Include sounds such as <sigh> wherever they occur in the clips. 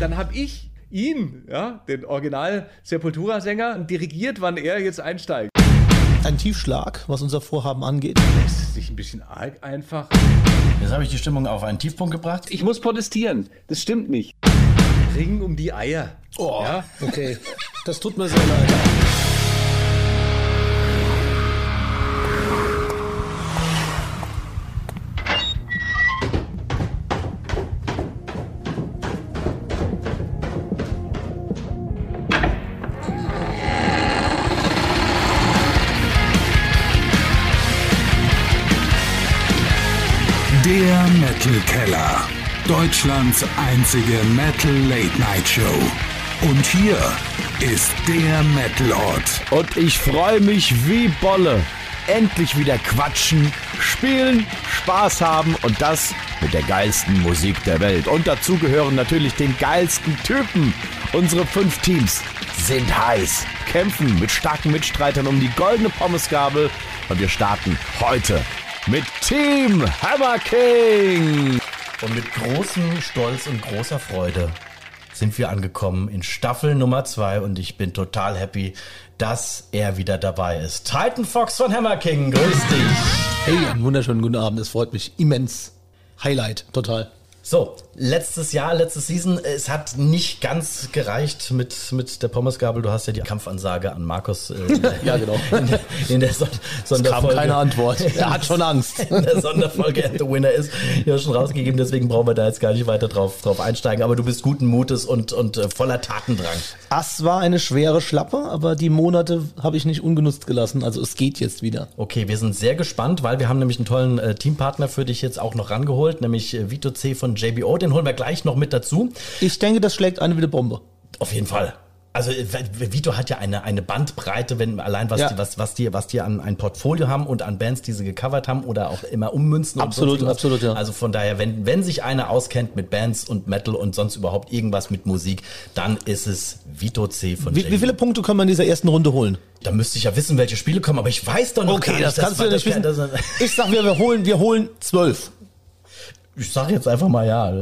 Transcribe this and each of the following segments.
dann habe ich ihn, ja, den Original Sepultura-Sänger, dirigiert, wann er jetzt einsteigt. Ein Tiefschlag, was unser Vorhaben angeht. Das ist nicht ein bisschen arg einfach. Jetzt habe ich die Stimmung auf einen Tiefpunkt gebracht. Ich muss protestieren. Das stimmt nicht. Ring um die Eier. Oh, Ja? okay. Das tut mir sehr leid. Deutschlands einzige Metal Late Night Show. Und hier ist der Metal Ort. Und ich freue mich wie Bolle. Endlich wieder quatschen, spielen, Spaß haben und das mit der geilsten Musik der Welt. Und dazu gehören natürlich den geilsten Typen. Unsere fünf Teams sind heiß, kämpfen mit starken Mitstreitern um die goldene Pommesgabel. Und wir starten heute mit Team Hammer King. Und mit großem Stolz und großer Freude sind wir angekommen in Staffel Nummer zwei und ich bin total happy, dass er wieder dabei ist. Titan Fox von Hammer King, grüß dich. Hey, einen wunderschönen guten Abend. Es freut mich immens. Highlight, total. So, letztes Jahr, letzte Season, es hat nicht ganz gereicht mit, mit der Pommesgabel. Du hast ja die Kampfansage an Markus äh, Ja, genau. in der, in der Son Es Sonderfolge. kam keine Antwort. Er hat schon Angst. <laughs> in der Sonderfolge the Winner ist ja schon rausgegeben, deswegen brauchen wir da jetzt gar nicht weiter drauf, drauf einsteigen. Aber du bist guten Mutes und, und äh, voller Tatendrang. Das war eine schwere Schlappe, aber die Monate habe ich nicht ungenutzt gelassen. Also es geht jetzt wieder. Okay, wir sind sehr gespannt, weil wir haben nämlich einen tollen äh, Teampartner für dich jetzt auch noch rangeholt, nämlich äh, Vito C von JBO. Den holen wir gleich noch mit dazu. Ich denke, das schlägt eine wie eine Bombe. Auf jeden Fall. Also äh, Vito hat ja eine, eine Bandbreite, wenn allein was Ja. die, was, was die, was die an ein Portfolio haben und an Bands, die sie gecovert haben oder auch immer ummünzen. Absolut, absolut, ja. Also von daher, wenn, wenn sich einer auskennt mit Bands und Metal und sonst überhaupt irgendwas mit Musik, dann ist es Vito C von Wie, wie viele Punkte können wir in dieser ersten Runde holen? Da müsste ich ja wissen, welche Spiele kommen, aber ich weiß doch noch gar nicht. das kannst du das- nicht wissen. Ich sag, wir, wir holen, wir holen zwölf. Ich sage jetzt einfach mal ja.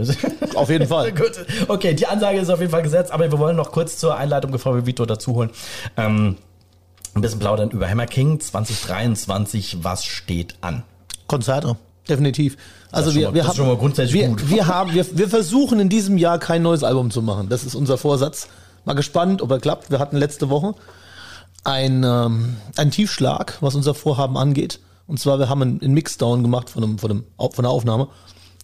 Auf jeden Fall. <laughs> Gut, okay, die Ansage ist auf jeden Fall gesetzt, aber wir wollen noch kurz zur Einleitung, bevor wir Vito dazu holen, ähm, ein bisschen plaudern über Hammer King 2023. Was steht an? Konzerte, definitiv. Also wir, mal- wir das ist haben, schon mal grundsätzlich wir. Wir haben, wir, wir versuchen in diesem Jahr kein neues Album zu machen. Das ist unser Vorsatz. Mal gespannt, ob er klappt. Wir hatten letzte Woche ein, ähm, ein Tiefschlag, was unser Vorhaben angeht. Und zwar, wir haben einen, einen Mixdown gemacht von, einem, von, einem, von einer Aufnahme.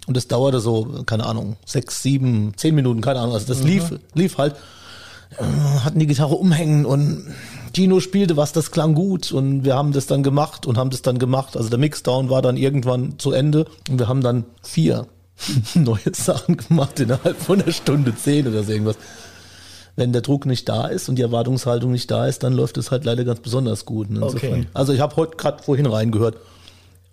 Und das dauerte so, keine Ahnung, sechs, sieben, zehn Minuten, keine Ahnung. Also das lief, lief halt. Äh, hatten die Gitarre umhängen und Gino spielte was, das klang gut und wir haben das dann gemacht und haben das dann gemacht. Also der Mixdown war dann irgendwann zu Ende und wir haben dann vier <laughs> neue Sachen gemacht innerhalb von einer Stunde zehn oder so irgendwas. Wenn der Druck nicht da ist und die Erwartungshaltung nicht da ist, dann läuft es halt leider ganz besonders gut. ne? Okay. Also ich habe heute gerade vorhin reingehört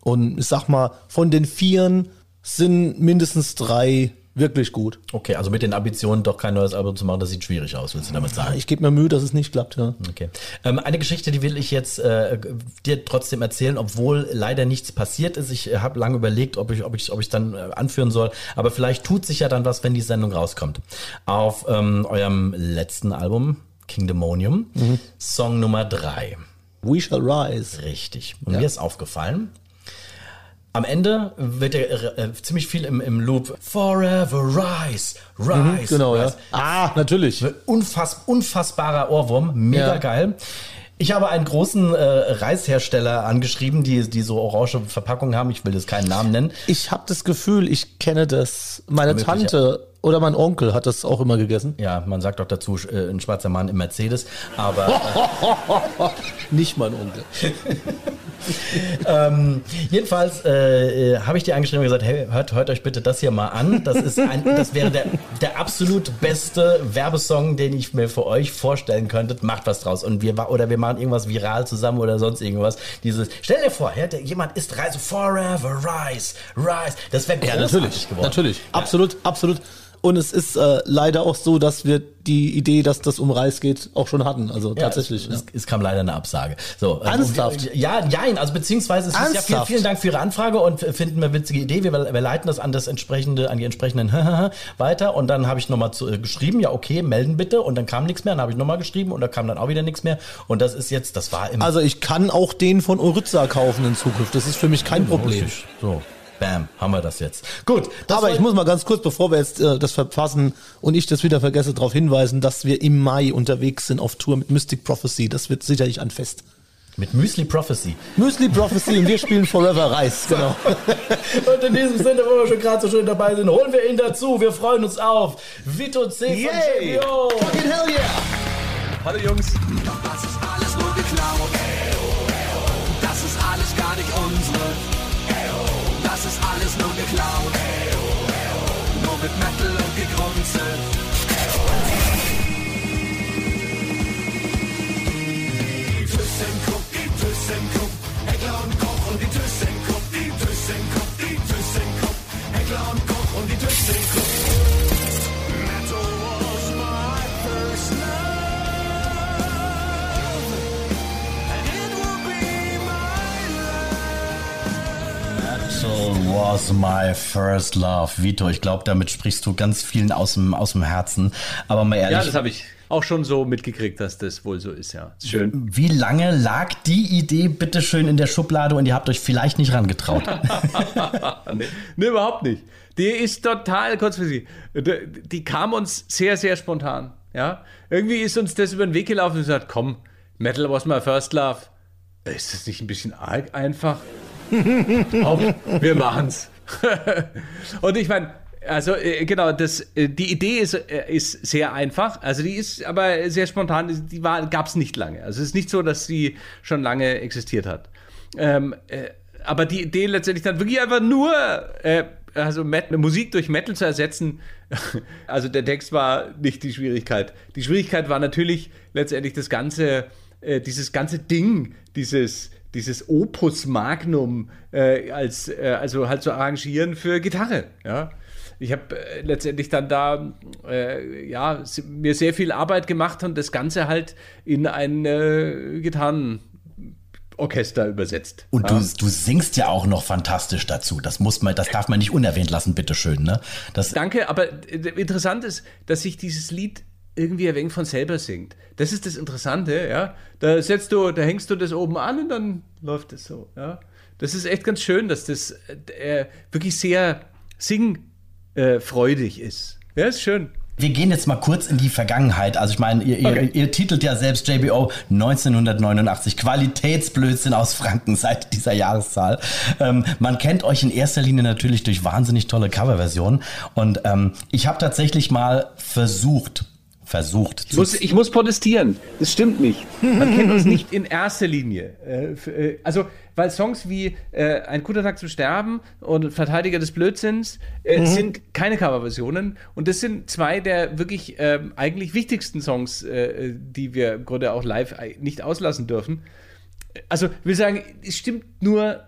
und ich sag mal, von den Vieren sind mindestens drei wirklich gut. Okay, also mit den Ambitionen, doch kein neues Album zu machen, das sieht schwierig aus, willst du damit sagen? Ich gebe mir Mühe, dass es nicht klappt, ja. Okay. Ähm, eine Geschichte, die will ich jetzt äh, dir trotzdem erzählen, obwohl leider nichts passiert ist. Ich äh, habe lange überlegt, ob ich ob ich ob ich dann äh, anführen soll, aber vielleicht tut sich ja dann was, wenn die Sendung rauskommt. Auf ähm, eurem letzten Album Kingdomonium, Song Nummer drei. We shall rise. Richtig. Und mir ist aufgefallen, am Ende wird ja äh, ziemlich viel im, im Loop Forever Rise, Rise. Genau, ja. Rise. Ah, natürlich. Unfass, unfassbarer Ohrwurm, mega Ja. geil. Ich habe einen großen äh, Reishersteller angeschrieben, die, die so orange Verpackungen haben. Ich will das keinen Namen nennen. Ich habe das Gefühl, ich kenne das. Meine Tante oder mein Onkel hat das auch immer gegessen. Ja, man sagt auch dazu, äh, ein schwarzer Mann im Mercedes. Aber <laughs> Nicht mein Onkel. <laughs> ähm, jedenfalls äh, äh, habe ich dir angeschrieben und gesagt, hey, hört, hört euch bitte das hier mal an. Das ist ein, das wäre der, der absolut beste Werbesong, den ich mir für euch vorstellen könnte. Macht was draus. Und wir oder wir machen irgendwas viral zusammen oder sonst irgendwas. Dieses, stell dir vor, ja, der, jemand ist Reise Forever, Rise, Rise. Das wäre Ja, großartig natürlich. geworden. Natürlich. Absolut, absolut. Und es ist äh, leider auch so, dass wir die Idee, dass das um Reis geht, auch schon hatten. Also Ja, tatsächlich. Es, ja. es, kam leider eine Absage. So, äh, Ernsthaft? Ja, nein, also beziehungsweise es ist ja vielen, vielen Dank für Ihre Anfrage und finden wir witzige Idee. Wir, wir leiten das an das entsprechende, an die entsprechenden <laughs> weiter und dann habe ich nochmal zu, äh, geschrieben, ja okay, melden bitte und dann kam nichts mehr. Dann habe ich nochmal geschrieben und da kam dann auch wieder nichts mehr und das ist jetzt, das war im Also ich kann auch den von Oryza kaufen in Zukunft. Das ist für mich kein Problem. Richtig. So, bam, haben wir das jetzt. Gut, das Aber ich muss mal ganz kurz, bevor wir jetzt äh, das verfassen und ich das wieder vergesse, darauf hinweisen, dass wir im Mai unterwegs sind auf Tour mit Mystic Prophecy. Das wird sicherlich ein Fest. mit Müsli Prophecy. Mysli Prophecy und wir spielen Forever Reis, genau. <laughs> Und in diesem Sinne, wo wir schon gerade so schön dabei sind, holen wir ihn dazu. Wir freuen uns auf Vito C. von Yay! JBO. Fucking hell yeah! Hallo Jungs. Das ist alles nur geklaut. Das ist alles gar nicht unsere. Nur geklaut. Nur mit Metal und Gegrunze. Die ThyssenKrupp, die ThyssenKrupp. Heckler was my first love. Vito, ich glaube, damit sprichst du ganz vielen aus dem, aus dem Herzen. Aber mal Ja, ehrlich, das habe ich auch schon so mitgekriegt, dass das wohl so ist, ja. Schön. wie lange lag die Idee bitteschön in der Schublade und ihr habt euch vielleicht nicht rangetraut? <laughs> nee, nee, überhaupt nicht. Die ist total kurzfristig. Die, die kam uns sehr, sehr spontan. Ja? Irgendwie ist uns das über den Weg gelaufen und gesagt, komm, Metal was my first love. Ist das nicht ein bisschen arg einfach? <laughs> Komm, wir machen's. <laughs> und ich meine, also äh, genau, das, äh, die Idee ist, äh, ist sehr einfach. Also die ist aber sehr spontan. Die war, gab's nicht lange. Also es ist nicht so, dass sie schon lange existiert hat. Ähm, äh, aber die Idee letztendlich dann wirklich einfach nur, äh, also Met Musik durch Metal zu ersetzen. <laughs> Also der Text war nicht die Schwierigkeit. Die Schwierigkeit war natürlich letztendlich das ganze, äh, dieses ganze Ding, dieses dieses Opus Magnum äh, als äh, also halt zu arrangieren für Gitarre. Ja, ich habe äh, letztendlich dann da äh, ja mir sehr viel Arbeit gemacht und das Ganze halt in ein äh, Gitarrenorchester übersetzt. Und du, du singst ja auch noch fantastisch dazu. Das muss man, das darf man nicht unerwähnt lassen, bitteschön. Ne? Das, Danke, aber äh, interessant ist, dass sich dieses Lied irgendwie ein wenig von selber singt. Das ist das Interessante, ja. Da setzt du, da hängst du das oben an und dann läuft es so, ja. Das ist echt ganz schön, dass das äh, wirklich sehr singfreudig ist. Ja, ist schön. wir gehen jetzt mal kurz in die Vergangenheit. Also ich meine, ihr, Okay. ihr, ihr titelt ja selbst JBO 1989. Qualitätsblödsinn aus Franken seit dieser Jahreszahl. Ähm, man kennt euch in erster Linie natürlich durch wahnsinnig tolle Coverversionen. Und ähm, ich habe tatsächlich mal versucht, versucht Ich muss, ich muss protestieren. Das stimmt nicht. Man kennt uns nicht in erster Linie. Äh, äh, also, weil Songs wie äh, Ein guter Tag zum Sterben und Verteidiger des Blödsinns äh, sind keine Coverversionen. Und das sind zwei der wirklich ähm, eigentlich wichtigsten Songs, die wir im Grunde auch live nicht auslassen dürfen. Also, ich will sagen, es stimmt nur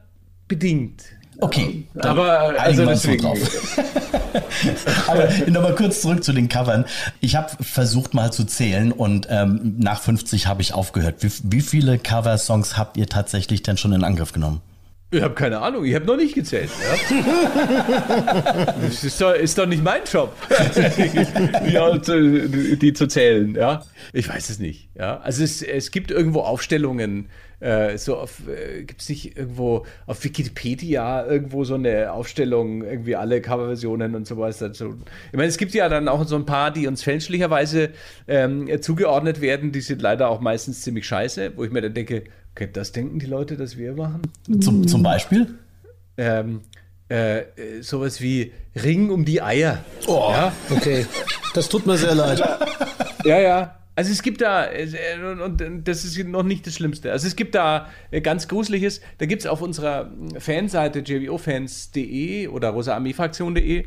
bedingt. Okay, dann Aber einigen also deswegen. drauf. <laughs> Aber nochmal kurz zurück zu den Covern. Ich habe versucht mal zu zählen und ähm, nach 50 habe ich aufgehört. Wie, wie viele Cover-Songs habt ihr tatsächlich denn schon in Angriff genommen? Ich habe keine Ahnung, ich habe noch nicht gezählt. Ja? das ist doch, ist doch nicht mein Job, <laughs> ja, zu, die zu zählen. Ja? Ich weiß es nicht. Ja? Also es, es gibt irgendwo Aufstellungen, äh, so auf, äh, gibt es nicht irgendwo auf Wikipedia irgendwo so eine Aufstellung, irgendwie alle Coverversionen und sowas dazu. Ich meine, es gibt ja dann auch so ein paar, die uns fälschlicherweise ähm, zugeordnet werden, die sind leider auch meistens ziemlich scheiße, wo ich mir dann denke, okay, das denken die Leute, dass wir machen? Zum, zum Beispiel? ähm, äh, sowas wie Ring um die Eier. Oh, Ja? okay. Das tut mir sehr leid. Ja, ja. Also es gibt da, äh, und, das ist noch nicht das Schlimmste. Also es gibt da äh, ganz Gruseliges, da gibt es auf unserer Fanseite jwofans.de oder rosaarmeefraktion.de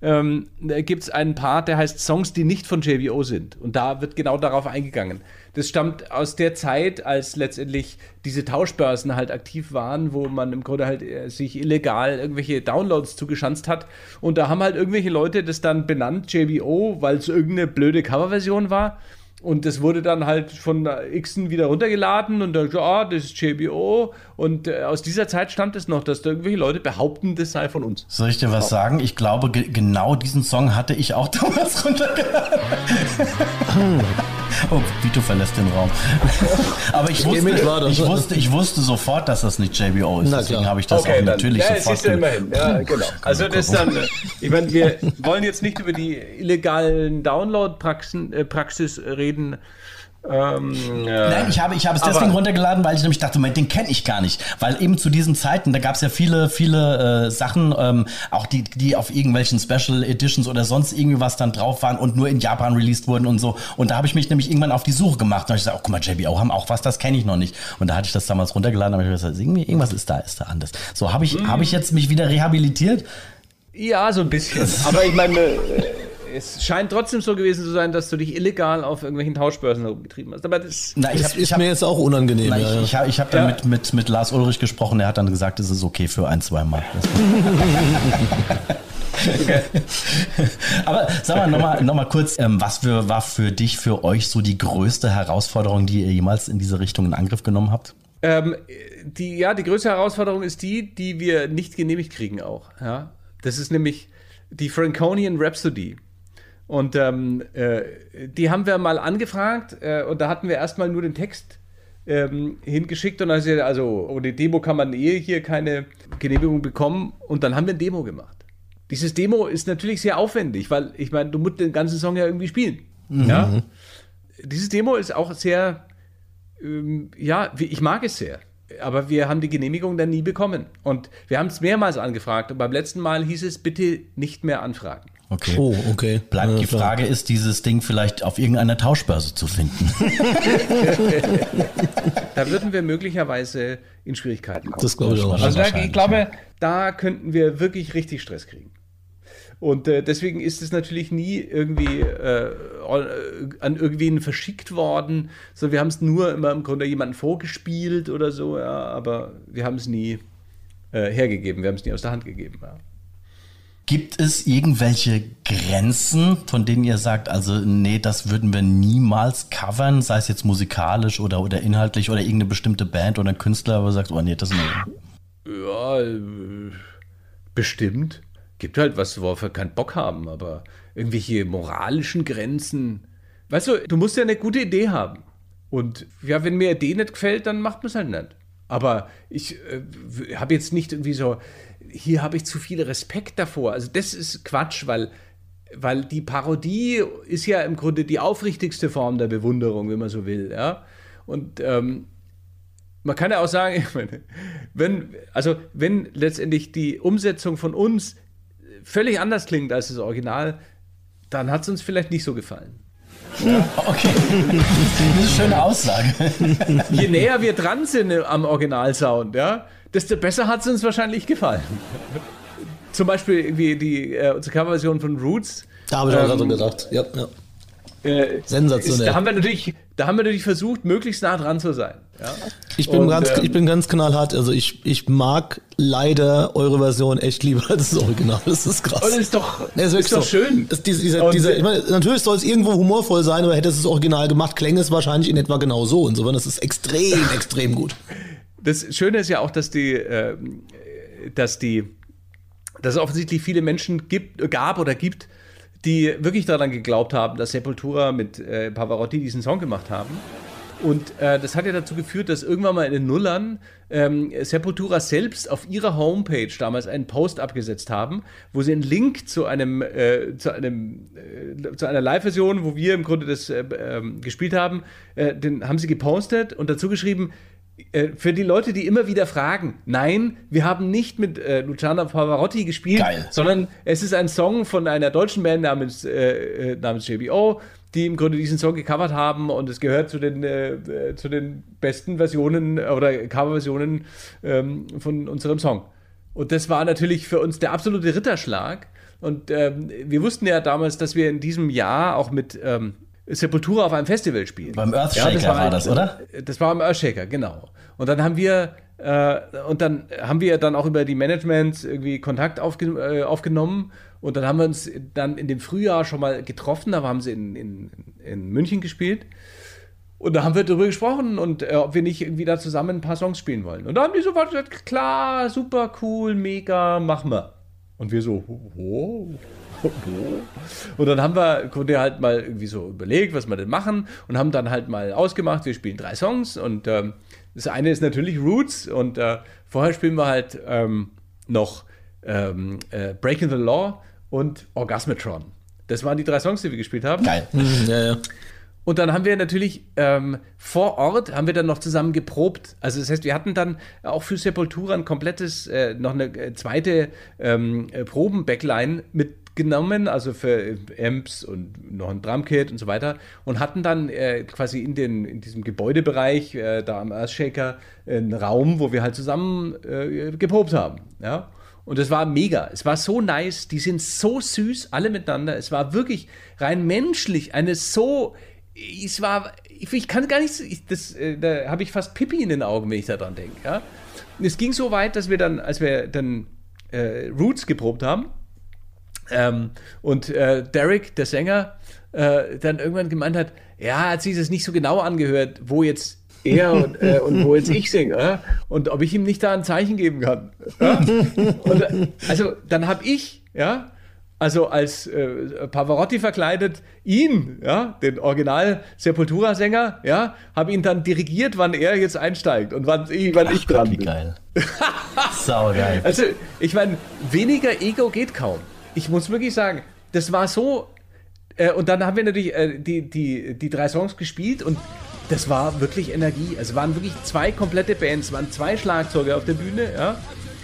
ähm, gibt es einen Part, der heißt Songs, die nicht von JBO sind. Und da wird genau darauf eingegangen. Das stammt aus der Zeit, als letztendlich diese Tauschbörsen halt aktiv waren, wo man im Grunde halt äh, sich illegal irgendwelche Downloads zugeschanzt hat. Und da haben halt irgendwelche Leute das dann benannt, JBO, weil es irgendeine blöde Coverversion war. Und das wurde dann halt von Xen wieder runtergeladen und dann, ah, das ist JBO. Und äh, aus dieser Zeit stammt es noch, dass da irgendwelche Leute behaupten, das sei von uns. Soll ich dir was sagen? Ich glaube, ge genau diesen Song hatte ich auch <laughs> damals runtergeladen. <laughs> <laughs> oh, Vito verlässt den Raum. <laughs> Aber ich wusste, ich, wusste, ich wusste sofort, dass das nicht JBO ist. Na Deswegen habe ich das auch natürlich ja, sofort ge- immerhin. Ja, genau. Also das dann, äh, ich meine, wir wollen jetzt nicht über die illegalen Download-Praxis äh, reden. Ähm, ja. Nein, ich habe, ich habe es Aber- deswegen runtergeladen, weil ich nämlich dachte, Moment, den kenne ich gar nicht. Weil eben zu diesen Zeiten, da gab es ja viele, viele äh, Sachen, ähm, auch die, die auf irgendwelchen Special Editions oder sonst irgendwie was dann drauf waren und nur in Japan released wurden und so. Und da habe ich mich nämlich irgendwann auf die Suche gemacht. Und ich gesagt, oh guck mal, JBO haben auch was, das kenne ich noch nicht. Und da hatte ich das damals runtergeladen, aber ich gesagt, irgendwie, irgendwas ist da, ist da anders. So, habe ich, habe ich jetzt mich wieder rehabilitiert? Ja, so ein bisschen. <laughs> Aber ich meine, äh, es scheint trotzdem so gewesen zu sein, dass du dich illegal auf irgendwelchen Tauschbörsen herumgetrieben hast. Aber das. Na, ich habe ist mir jetzt auch unangenehm. Na, ja, ich, ich, hab- ich habe dann Ja. mit, mit, mit Lars Ulrich gesprochen, der hat dann gesagt, es ist okay für ein, zwei Mal. <laughs> <laughs> Aber sag mal nochmal noch mal kurz, ähm, was für, war für dich, für euch so die größte Herausforderung, die ihr jemals in diese Richtung in Angriff genommen habt? Ähm, die, ja, die größte Herausforderung ist die, die wir nicht genehmigt kriegen auch. Ja? Das ist nämlich die Franconian Rhapsody. Und ähm, äh, die haben wir mal angefragt äh, und da hatten wir erstmal nur den Text ähm, hingeschickt und dann ja, also ohne Demo kann man eh hier keine Genehmigung bekommen und dann haben wir ein Demo gemacht. Dieses Demo ist natürlich sehr aufwendig, weil ich meine, du musst den ganzen Song ja irgendwie spielen. Ja? Dieses Demo ist auch sehr ähm, ja, ich mag es sehr. Aber wir haben die Genehmigung dann nie bekommen. Und wir haben es mehrmals angefragt. Und beim letzten Mal hieß es, bitte nicht mehr anfragen. Okay. Oh, okay. Bleibt Ja, die klar. Frage, ist dieses Ding vielleicht auf irgendeiner Tauschbörse zu finden? <laughs> Da würden wir möglicherweise in Schwierigkeiten kommen. Das glaube ich auch. Also da, ich glaube, da könnten wir wirklich richtig Stress kriegen. Und äh, deswegen ist es natürlich nie irgendwie äh, an irgendwen verschickt worden, sondern wir haben es nur immer im Grunde jemandem vorgespielt oder so, ja, aber wir haben es nie äh, hergegeben, wir haben es nie aus der Hand gegeben. Ja. Gibt es irgendwelche Grenzen, von denen ihr sagt, also nee, das würden wir niemals covern, sei es jetzt musikalisch oder, oder inhaltlich oder irgendeine bestimmte Band oder ein Künstler, ihr sagt, oh nee, das nee. Ja, äh, bestimmt. Gibt halt was, worauf wir keinen Bock haben, aber irgendwelche moralischen Grenzen. Weißt du, du musst ja eine gute Idee haben. Und ja, wenn mir Idee nicht gefällt, dann macht man es halt nicht. Aber ich äh, habe jetzt nicht irgendwie so, hier habe ich zu viel Respekt davor. Also das ist Quatsch, weil, weil die Parodie ist ja im Grunde die aufrichtigste Form der Bewunderung, wenn man so will. Ja? Und ähm, man kann ja auch sagen, <laughs> meine, wenn, also wenn letztendlich die Umsetzung von uns völlig anders klingt als das Original, dann hat es uns vielleicht nicht so gefallen. Okay, das ist eine schöne Aussage. Je näher wir dran sind am Originalsound, ja, desto besser hat es uns wahrscheinlich gefallen. Zum Beispiel irgendwie die, äh, unsere Coverversion von Roots. Da habe ich auch Ähm, gerade gedacht. Ja, ja. Äh, Sensationell. Ist, da haben wir natürlich, da haben wir natürlich versucht, möglichst nah dran zu sein. Ja? Ich bin, Und, ganz, ähm, ich bin ganz knallhart. Also ich, ich mag leider eure Version echt lieber <laughs> als das Original. Das ist krass. Und das ist doch, Nee, ist wirklich doch so. schön. Das, dieser, dieser, dieser, ich meine, natürlich soll es irgendwo humorvoll sein, aber hätte es das Original gemacht, klänge es wahrscheinlich in etwa genau so. Insofern ist es extrem, <laughs> extrem gut. Das Schöne ist ja auch, dass die, ähm, dass die, dass es offensichtlich viele Menschen gibt, gab oder gibt, die wirklich daran geglaubt haben, dass Sepultura mit äh, Pavarotti diesen Song gemacht haben. Und äh, das hat ja dazu geführt, dass irgendwann mal in den Nullern ähm, Sepultura selbst auf ihrer Homepage damals einen Post abgesetzt haben, wo sie einen Link zu einem äh, zu einem äh, zu einer Live-Version, wo wir im Grunde das äh, ähm, gespielt haben, äh, den haben sie gepostet und dazu geschrieben, für die Leute, die immer wieder fragen, nein, wir haben nicht mit äh, Luciano Pavarotti gespielt, Geil. sondern es ist ein Song von einer deutschen Band namens, äh, äh, namens JBO, die im Grunde diesen Song gecovert haben und es gehört zu den, äh, äh, zu den besten Versionen äh, oder Coverversionen ähm, von unserem Song. Und das war natürlich für uns der absolute Ritterschlag, Und ähm, wir wussten ja damals, dass wir in diesem Jahr auch mit ähm, Sepultura auf einem Festival spielen. Beim Earthshaker Ja, war das, oder? Das war am Earthshaker, genau. Und dann haben wir äh, und dann haben wir dann auch über die Management irgendwie Kontakt aufge äh, aufgenommen und dann haben wir uns dann in dem Frühjahr schon mal getroffen. Da haben sie in, in, in München gespielt. Und da haben wir darüber gesprochen und äh, ob wir nicht irgendwie da zusammen ein paar Songs spielen wollen. Und da haben die sofort gesagt, klar, super cool, mega, machen wir. Und wir so, oh, oh. Und dann haben wir, konnte halt mal irgendwie so überlegt, was wir denn machen und haben dann halt mal ausgemacht, wir spielen drei Songs und ähm, das eine ist natürlich Roots und äh, vorher spielen wir halt ähm, noch ähm, äh, Breaking the Law und Orgasmatron. Das waren die drei Songs, die wir gespielt haben. Geil. Ja, ja. Und dann haben wir natürlich ähm, vor Ort, haben wir dann noch zusammen geprobt. Also das heißt, wir hatten dann auch für Sepultura ein komplettes, äh, noch eine äh, zweite ähm, äh, Proben-Backline mitgenommen, also für äh, Amps und noch ein Drumkit und so weiter. Und hatten dann äh, quasi in, den, in diesem Gebäudebereich, äh, da am Earthshaker, einen Raum, wo wir halt zusammen geprobt haben. Ja. Und es war mega. Es war so nice. Die sind so süß, alle miteinander. Es war wirklich rein menschlich eine so. Es war. Ich, kann gar nicht. Ich, das, äh, da habe ich fast Pippi in den Augen, wenn ich daran denke. Ja? Es ging so weit, dass wir dann, als wir dann äh, Roots geprobt haben, ähm, und äh, Derek, der Sänger, äh, dann irgendwann gemeint hat, ja, hat sich das nicht so genau angehört, wo jetzt er <laughs> und, äh, und wo jetzt ich singe ja? und ob ich ihm nicht da ein Zeichen geben kann. Ja? Und, äh, also dann habe ich, ja, also als äh, Pavarotti verkleidet, ihn, ja, den Original Sepultura-Sänger, ja, habe ihn dann dirigiert, wann er jetzt einsteigt und wann ich, wann ich dran Wie bin. geil. <laughs> Sau geil. Also, ich meine, weniger Ego geht kaum. Ich muss wirklich sagen, das war so. Äh, und dann haben wir natürlich äh, die, die, die drei Songs gespielt und das war wirklich Energie. Also waren wirklich zwei komplette Bands, waren zwei Schlagzeuger auf der Bühne. Ja.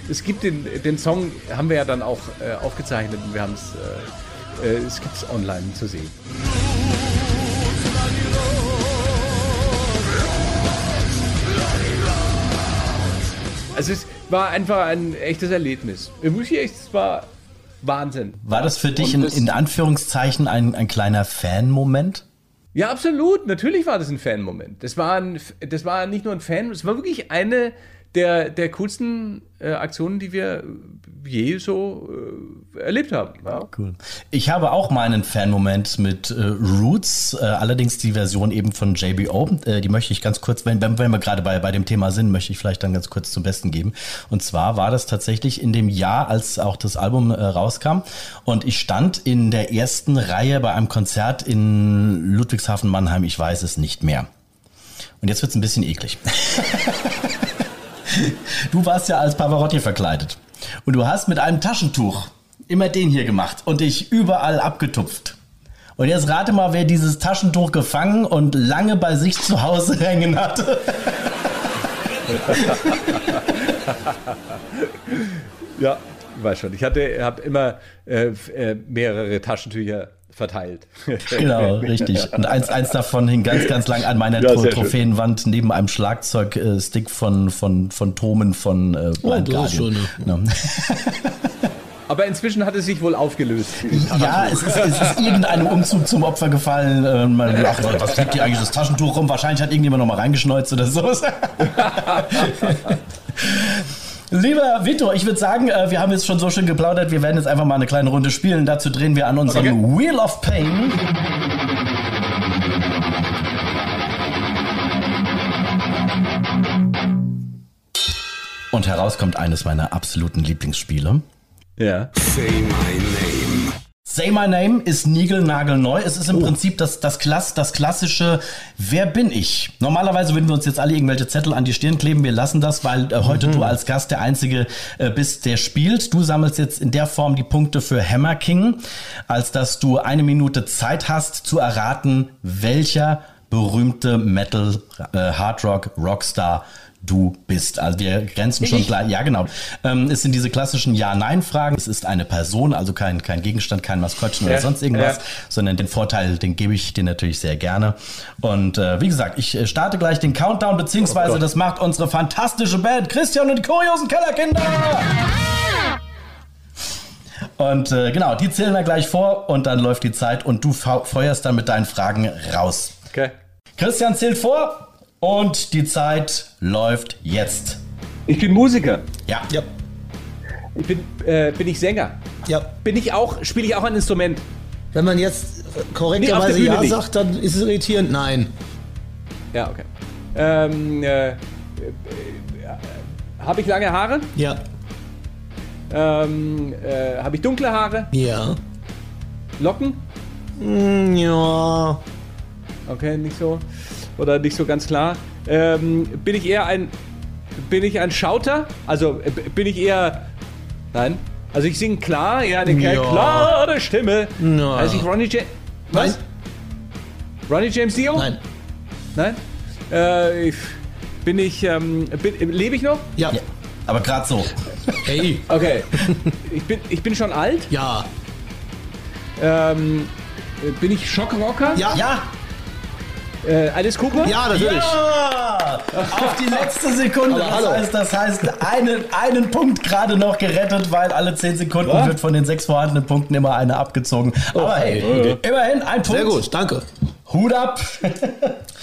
Es gibt den, den Song, haben wir ja dann auch äh, aufgezeichnet und wir haben es, äh, äh, es gibt es online zu sehen. Also es war einfach ein echtes Erlebnis. Ich muss hier echt, es war Wahnsinn. War das für dich in, in Anführungszeichen ein, ein kleiner Fan-Moment? Ja, absolut. Natürlich war das ein Fan-Moment. Das war, ein, das war nicht nur ein Fan, es war wirklich eine der, der coolsten äh, Aktionen, die wir je so äh, erlebt haben. Ja. Cool. Ich habe auch meinen Fan-Moment mit äh, Roots, äh, allerdings die Version eben von JBO. Äh, die möchte ich ganz kurz, wenn, wenn wir gerade bei, bei dem Thema sind, möchte ich vielleicht dann ganz kurz zum Besten geben. Und zwar war das tatsächlich in dem Jahr, als auch das Album äh, rauskam. Und ich stand in der ersten Reihe bei einem Konzert in Ludwigshafen-Mannheim. Ich weiß es nicht mehr. Und jetzt wird's ein bisschen eklig. <laughs> <laughs> Du warst ja als Pavarotti verkleidet. Und du hast mit einem Taschentuch immer den hier gemacht und dich überall abgetupft. Und jetzt rate mal, wer dieses Taschentuch gefangen und lange bei sich zu Hause <laughs> hängen hatte. <laughs> ja, ich weiß schon. Ich hatte, habe immer äh, äh, mehrere Taschentücher verteilt. <laughs> Genau, richtig. Und eins, eins davon hing ganz, ganz lang an meiner Ja, Tro sehr schön. Trophäenwand neben einem Schlagzeugstick von, von, von Tomen von äh, Blind das ist. Ja. <laughs> Aber inzwischen hat es sich wohl aufgelöst. Ja, es ist, es ist irgendeinem Umzug zum Opfer gefallen. Äh, man, ach, was liegt hier eigentlich das Taschentuch rum? Wahrscheinlich hat irgendjemand noch mal reingeschneuzt oder so. <laughs> Lieber Vito, ich würde sagen, äh, wir haben jetzt schon so schön geplaudert. Wir werden jetzt einfach mal eine kleine Runde spielen. Dazu drehen wir an unserem Wheel of Pain. Und heraus kommt eines meiner absoluten Lieblingsspiele. Ja. Say my name. Say My Name ist niegelnagelneu. Es ist im Prinzip das, das, Klass, das klassische Wer bin ich? Normalerweise würden wir uns jetzt alle irgendwelche Zettel an die Stirn kleben. Wir lassen das, weil äh, heute du als Gast der Einzige äh, bist, der spielt. Du sammelst jetzt in der Form die Punkte für Hammer King, als dass du eine Minute Zeit hast zu erraten, welcher berühmte Metal, äh, Hard Rock, Rockstar du bist. Also wir grenzen schon gleich. Ja, genau. Ähm, es sind diese klassischen Ja-Nein-Fragen. Es ist eine Person, also kein, kein Gegenstand, kein Maskottchen oder Ja, sonst irgendwas, ja. sondern den Vorteil, den gebe ich dir natürlich sehr gerne. Und äh, wie gesagt, ich äh, starte gleich den Countdown, beziehungsweise das macht unsere fantastische Band Christian und die kuriosen Kellerkinder. Und äh, genau, die zählen wir gleich vor und dann läuft die Zeit und du feuerst dann mit deinen Fragen raus. Okay. Christian zählt vor und die Zeit läuft jetzt. Ich bin Musiker. Ja. Ja, Ich bin, äh, bin ich Sänger. ja. Bin ich auch, spiele ich auch ein Instrument? Wenn man jetzt Nee, korrekterweise Bühne Ja nicht. sagt, dann ist es irritierend. Nein. Ja, okay. Ähm, äh, äh, äh, Habe ich lange Haare? Ja. Ähm, äh, Habe ich dunkle Haare? Ja. Locken? Hm, Ja. Okay, nicht so. Oder nicht so ganz klar. Ähm, bin ich eher ein. Bin ich ein Schauter? Also äh, bin ich eher. Nein. Also ich singe klar, eher eine Ja. klare Stimme. Ja. Also ich Ronnie James. Was? Nein. Ronnie James Dio? Nein. Nein? Äh, ich, bin ich. Ähm, bin, lebe ich noch? Ja. ja. Aber gerade so. Hey. Okay. ich, bin, ich bin schon alt. Ja. Ähm, äh, bin ich Schockrocker? Ja. Ja. Äh, Alice Cooper? Ja, natürlich. Ja! Auf die letzte Sekunde. Das hallo. heißt, das heißt einen, einen Punkt gerade noch gerettet, weil alle 10 Sekunden Was? wird von den sechs vorhandenen Punkten immer eine abgezogen. Aber hey, immerhin ein Punkt. Sehr gut, danke. Hut ab.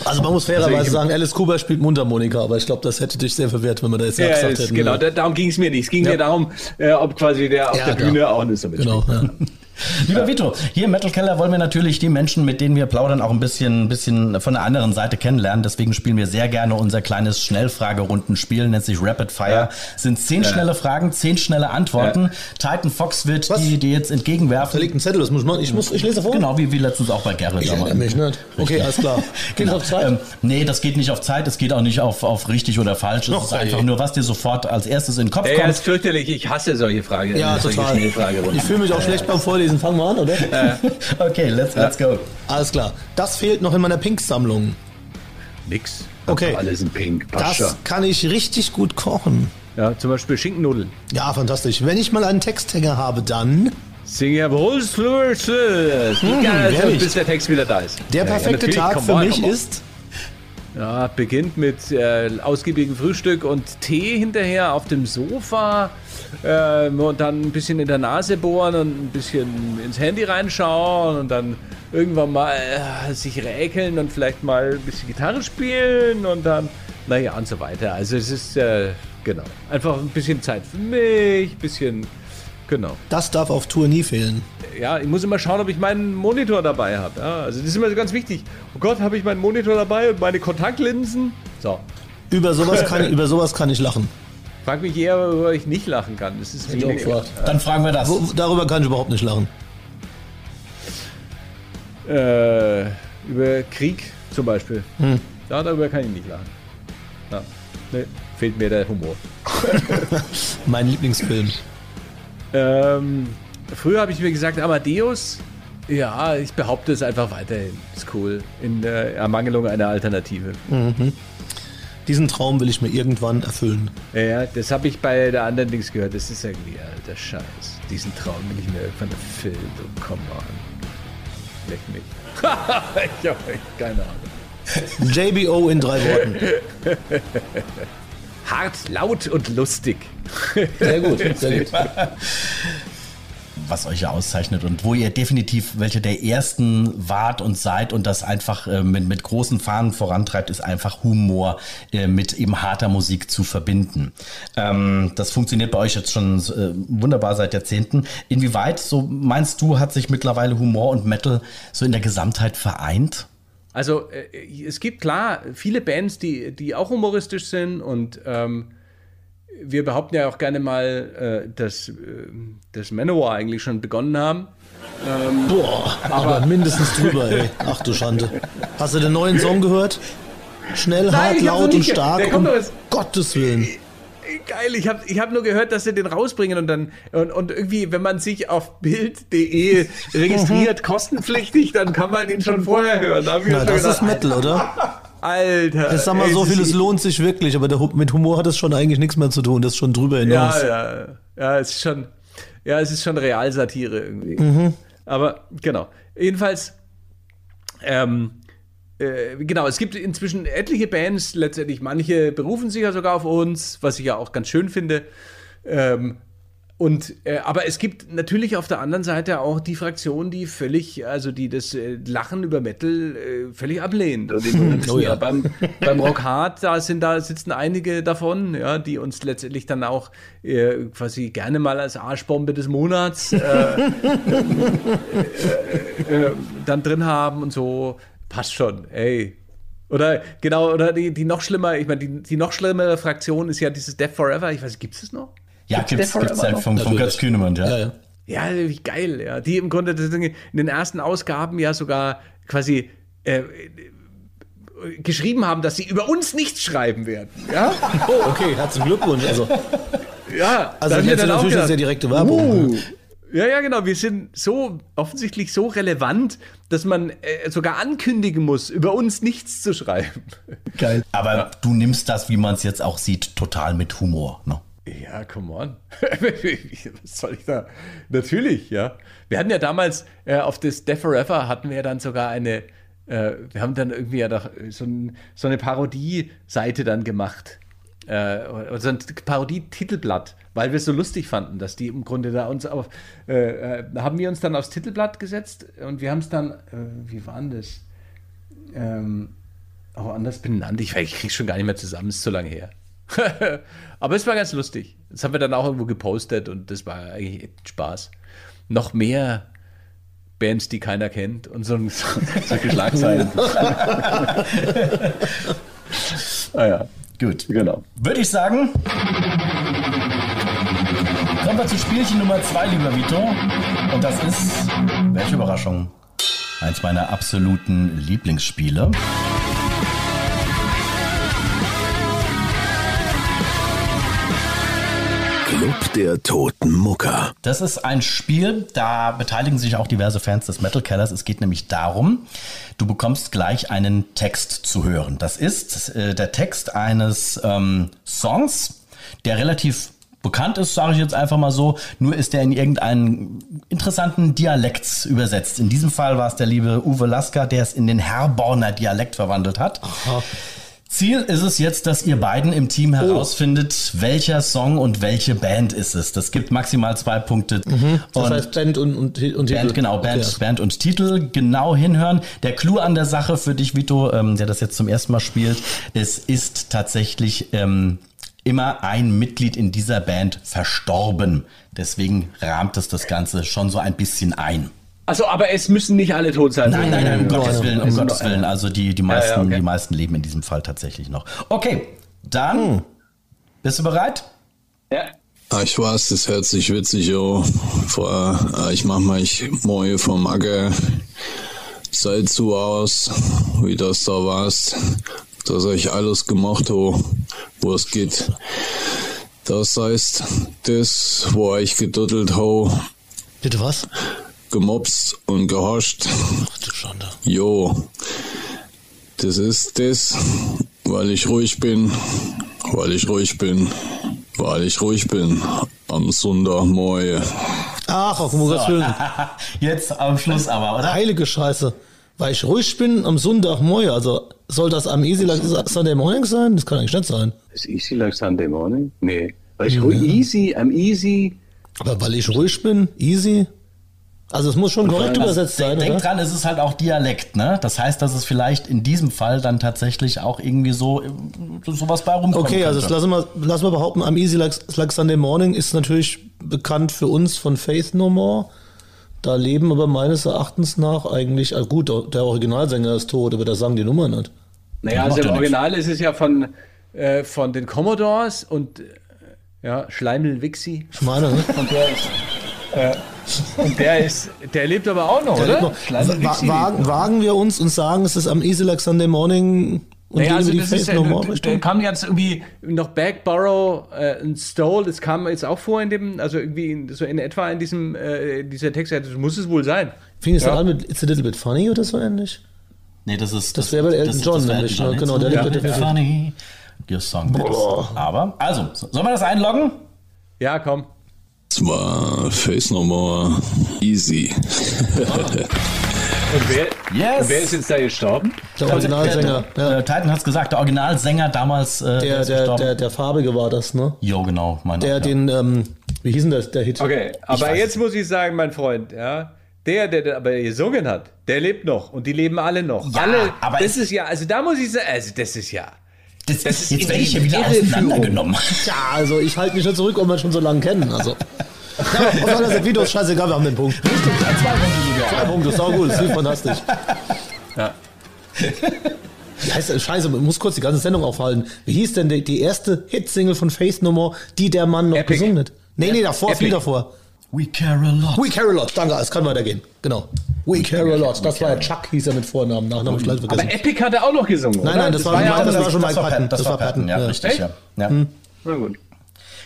Also man muss fairerweise Also sagen, Alice Cooper spielt Mundharmonika, aber ich glaube, das hätte dich sehr verwirrt, wenn wir da jetzt ja, Ja, gesagt ist, hätten. genau, da, darum ging es mir nicht. Es ging Ja. mir darum, äh, ob quasi der auf Ja, der klar. Bühne auch ein Instrument Genau, spielt. ja. Lieber Vito, hier im Metal Keller wollen wir natürlich die Menschen, mit denen wir plaudern, auch ein bisschen, ein bisschen von der anderen Seite kennenlernen. Deswegen spielen wir sehr gerne unser kleines Schnellfragerundenspiel, nennt sich Rapid Fire. Sind zehn schnelle Fragen, zehn schnelle Antworten. Titan Fox wird Was? die dir jetzt Da entgegenwerfen. liegt ein Zettel, das muss ich machen. Ich, muss, ich lese vor. Genau, wie, wie letztens auch bei Gerrit. Ich erinnere mich nicht. Okay, alles klar. <laughs> Geht auf Zeit? Ähm, nee, das geht nicht auf Zeit, es geht auch nicht auf, auf richtig oder falsch. Es ist ey. einfach nur, was dir sofort als erstes in den Kopf Ja, ja, kommt. ist fürchterlich. Ich hasse solche Fragen. ja, solche total. Ich fühle mich auch schlecht beim Vorlesen. Fangen wir an, oder? Okay, let's, let's go. Alles klar. Das fehlt noch in meiner Pink-Sammlung. Nix. Okay. Alles in Pink. Passt Das kann ich richtig gut kochen. Ja, zum Beispiel Schinkennudeln. Ja, fantastisch. Wenn ich mal einen Texthänger habe, dann Sing ja Rolls-Royce. Hm, bis der Text wieder da ist. der Ja, ja, perfekte natürlich, Tag für mich ist Ja, beginnt mit äh, ausgiebigem Frühstück und Tee hinterher auf dem Sofa ähm, und dann ein bisschen in der Nase bohren und ein bisschen ins Handy reinschauen und dann irgendwann mal äh, sich räkeln und vielleicht mal ein bisschen Gitarre spielen und dann, naja, und so weiter. Also es ist, äh, genau, einfach ein bisschen Zeit für mich, ein bisschen, genau. Das darf auf Tour nie fehlen. Ja, ich muss immer schauen, ob ich meinen Monitor dabei habe. Ja, also das ist immer so ganz wichtig. Oh Gott, habe ich meinen Monitor dabei und meine Kontaktlinsen? So. Über sowas kann, über sowas kann ich lachen. Frag mich eher, worüber ich nicht lachen kann. Das ist ich auch weniger. gefragt. Dann fragen wir das. Wo, darüber kann ich überhaupt nicht lachen. Äh, über Krieg zum Beispiel. Hm. Ja, darüber kann ich nicht lachen. Ja. Nee, fehlt mir der Humor. <laughs> Mein Lieblingsfilm. Ähm, früher habe ich mir gesagt, Amadeus. Ja, ich behaupte es einfach weiterhin. Ist cool. In äh, Ermangelung einer Alternative. Diesen Traum will ich mir irgendwann erfüllen. Ja, das habe ich bei der anderen Dings gehört. Das ist irgendwie alter Scheiß. Diesen Traum will ich mir irgendwann erfüllen. Oh, come on. Leck mich. <laughs> ich habe keine Ahnung. JBO in drei Worten. <laughs> Hart, laut und lustig. Sehr gut. Sehr <laughs> gut. was euch ja auszeichnet und wo ihr definitiv welche der ersten wart und seid und das einfach äh, mit, mit großen Fahnen vorantreibt, ist einfach Humor äh, mit eben harter Musik zu verbinden. Ähm, das funktioniert bei euch jetzt schon äh, wunderbar seit Jahrzehnten. Inwieweit, so meinst du, hat sich mittlerweile Humor und Metal so in der Gesamtheit vereint? Also äh, es gibt klar viele Bands, die, die auch humoristisch sind und ähm, wir behaupten ja auch gerne mal, äh, dass, äh, dass Manowar eigentlich schon begonnen haben. Boah, aber mindestens drüber, ey. Ach du Schande. Hast du den neuen Song gehört? Schnell, Nein, hart, laut und stark. Der kommt Um. Gottes Willen. Geil, ich habe ich hab nur gehört, dass sie den rausbringen und dann und, und irgendwie, wenn man sich auf bild.de <laughs> registriert, kostenpflichtig, dann kann man ihn schon vorher hören. Da Na, das gedacht, ist Metal, oder? Alter. Ich sag mal ey, so, es ist- vieles lohnt sich wirklich, aber der, mit Humor hat es schon eigentlich nichts mehr zu tun. Das ist schon drüber hinaus. Ja, ja, ja, es ist schon, ja, es ist schon Realsatire irgendwie. Mhm. Aber genau. Jedenfalls, ähm, äh, genau, es gibt inzwischen etliche Bands, letztendlich manche berufen sich ja sogar auf uns, was ich ja auch ganz schön finde. Ähm, Und äh, aber es gibt natürlich auf der anderen Seite auch die Fraktion, die völlig, also die das äh, Lachen über Metal äh, völlig ablehnt. Oh <laughs> ja. beim, beim Rock Hard, da sind da sitzen einige davon, ja, die uns letztendlich dann auch äh, quasi gerne mal als Arschbombe des Monats äh, <laughs> äh, äh, dann drin haben und so. Passt schon, ey. Oder genau, oder die, die noch schlimmer, ich meine, die, die noch schlimmere Fraktion ist ja dieses Death Forever. Ich weiß, gibt es das noch? Ja, Forever ja noch? vom, vom Götz Kühnemann, ja. Ja, ja. Ja, wie geil, ja. Die im Grunde das Ding in den ersten Ausgaben ja sogar quasi äh, geschrieben haben, dass sie über uns nichts schreiben werden. Ja, Oh, okay, herzlichen Glückwunsch. Also, ja. also da hab ich mir jetzt dann auch natürlich eine gedacht, sehr direkte Werbung. uh, ja, ja, genau. Wir sind so offensichtlich so relevant, dass man äh, sogar ankündigen muss, über uns nichts zu schreiben. Geil. Aber du nimmst das, wie man es jetzt auch sieht, total mit Humor. Ne? Ja, come on. <laughs> Was soll ich da? Natürlich, ja. Wir hatten ja damals äh, auf das Death Forever hatten wir ja dann sogar eine, äh, wir haben dann irgendwie ja doch so, ein, so eine Parodie-Seite dann gemacht. Äh, oder so ein Parodie-Titelblatt, weil wir es so lustig fanden, dass die im Grunde da uns auf, äh, äh, haben wir uns dann aufs Titelblatt gesetzt und wir haben es dann, äh, wie war denn das? Ähm, auch anders benannt. Ich, ich krieg's schon gar nicht mehr zusammen, ist zu lange her. <laughs> Aber es war ganz lustig. Das haben wir dann auch irgendwo gepostet und das war eigentlich Spaß. Noch mehr Bands, die keiner kennt und so, <laughs> so solche Schlagzeilen. <laughs> ah ja, Gut. genau. Würde ich sagen, kommen wir zu Spielchen Nummer zwei, lieber Vito. Und das ist, welche Überraschung, eins meiner absoluten Lieblingsspiele. Club der Toten Mucker. Das ist ein Spiel, da beteiligen sich auch diverse Fans des Metal Kellers. Es geht nämlich darum, du bekommst gleich einen Text zu hören. Das ist äh, der Text eines ähm, Songs, der relativ bekannt ist, sage ich jetzt einfach mal so. Nur ist er in irgendeinen interessanten Dialekt übersetzt. In diesem Fall war es der liebe Uwe Lasker, der es in den Herborner Dialekt verwandelt hat. Ziel ist es jetzt, dass ihr beiden im Team herausfindet, welcher Song und welche Band ist es. Das gibt maximal zwei Punkte. Das Und heißt Band und, und, und Titel. Band, genau, Band, Okay. Band und Titel genau hinhören. Der Clou an der Sache für dich, Vito, ähm, der das jetzt zum ersten Mal spielt, es ist tatsächlich ähm, immer ein Mitglied in dieser Band verstorben. Deswegen rahmt es das Ganze schon so ein bisschen ein. Also, aber es müssen nicht alle tot sein. Nein, nein, nein, um Gottes Willen, um also Gottes Willen. Also die, die, meisten, ja, okay. die meisten leben in diesem Fall tatsächlich noch. Okay, dann bist du bereit? Ja. Ah, ich weiß, das hört sich witzig an. Vor, ah, ich mach mich morgen vom Acker. Seid zu aus, wie das da warst, dass ich alles gemacht habe, wo es geht. Das heißt, das, wo ich geduddelt habe, Bitte was? gemobst und gehascht, Ach du Schande. Jo, das ist das, weil ich ruhig bin, weil ich ruhig bin, weil ich ruhig bin am Sonntagmorgen. Ach, auf Willen. <laughs> Jetzt am Schluss aber, oder? Heilige Scheiße. Weil ich ruhig bin am Sonntagmorgen. Also soll das am Easy Like Sunday Morning sein? Das kann eigentlich nicht sein. Ist easy like Sunday morning? Nee. Weil ich ruhig easy, am easy. Aber weil ich ruhig bin, easy. Also es muss schon korrekt Also, übersetzt sein, denk oder? dran, es ist halt auch Dialekt, ne? Das heißt, dass es vielleicht in diesem Fall dann tatsächlich auch irgendwie so sowas bei rumkommt. Okay, also das lassen wir, lassen wir behaupten, am Easy like, like Sunday Morning ist natürlich bekannt für uns von Faith No More. Da leben aber meines Erachtens nach eigentlich, ah gut, der Originalsänger ist tot, aber da sagen die Nummer nicht. Naja, also im Original ist es ja von, äh, von den Commodores und äh, ja, Schleimel Wixi. Ich meine, ne? Und der ist, äh, und der ist, der lebt aber auch noch, Der oder? noch. Wagen, wagen wir uns und sagen, es ist am Easy Sunday Morning und Naja, also die das ist, da kam jetzt irgendwie noch Backborough äh, und Stole, das kam jetzt auch vor in dem, also irgendwie in, so in etwa in diesem, äh, dieser Text, das muss es wohl sein. Fing es Ja. an mit It's a little bit funny oder so ähnlich? Nee, das ist Das wäre bei Elton ist- John wär nämlich, Elton ne? John. Genau, der a liegt little bit definitiv. funny. Your song. Aber, also, so- sollen wir das einloggen? Ja, komm. Es war Face No More easy. <laughs> Und wer, Yes. und wer ist jetzt da gestorben? Der Originalsänger. Ja. Äh, Titan hat's gesagt, der Originalsänger damals. Äh, Der, der, der, der Farbige war das, ne? Jo, genau. Mein Der ja. den, ähm, wie hieß denn das, der Hit? Okay, aber jetzt muss ich sagen, mein Freund, ja, der, der, der aber gesungen hat, der lebt noch und die leben alle noch. Ja, alle, aber das ist ja, also da muss ich sagen, also das ist ja. das, das ist jetzt werde ich hier wieder auseinandergenommen. Ja, also ich halte mich schon zurück, ob wir schon so lange kennen. Also. <laughs> Ja, aus meiner Sicht, Video ist scheißegal, wir haben den Punkt. Zwei Punkte sogar. Zwei Punkte, sau gut, das ist fantastisch. Ja. Wie heißt das? Scheiße, man muss kurz die ganze Sendung aufhalten. Wie hieß denn die, die erste Hitsingle von Faith No More, die der Mann noch Epic. gesungen hat? Nee, nee, davor, viel Epic. davor. We care a lot. We Care a Lot, danke, es kann weitergehen. Genau. We Care a Lot, das war ja Chuck, hieß er mit Vornamen, Nachnamen ich gleich Aber vergessen. Epic hat er auch noch gesungen. Nein, oder? nein, das war ja das war schon Mike Pat- Patton. Das, Das war Patton, ja, ja. richtig, ja. ja. Na gut.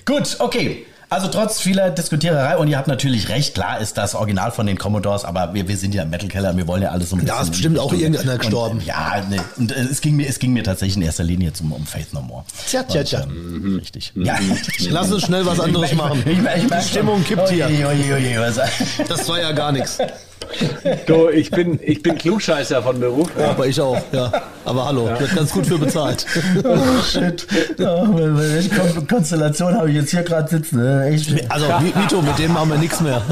Gut, okay. Also trotz vieler Diskutiererei, und ihr habt natürlich recht, klar ist das Original von den Commodores, aber wir, wir sind ja im Metal Keller, wir wollen ja alles so ein Da bisschen- ist bestimmt auch irgendeiner gestorben. Und, ja, nee. und äh, es ging mir, es ging mir tatsächlich in erster Linie zum, um Faith No More. Tja, tja, tja. Und, richtig. Ja. <laughs> Lass uns schnell was anderes machen. Ich, ich, ich, Die Stimmung kippt hier. Oje, oje, oje, was- Das war ja gar nichts. Du, ich bin, ich bin Klugscheißer von Beruf. Aber ich auch, ja. Aber hallo, wird ganz gut für bezahlt. Oh shit. Oh, welche Kon Konstellation habe ich jetzt hier gerade sitzen? ne? Echt. Also, Vito, mit dem machen wir nichts mehr. <laughs>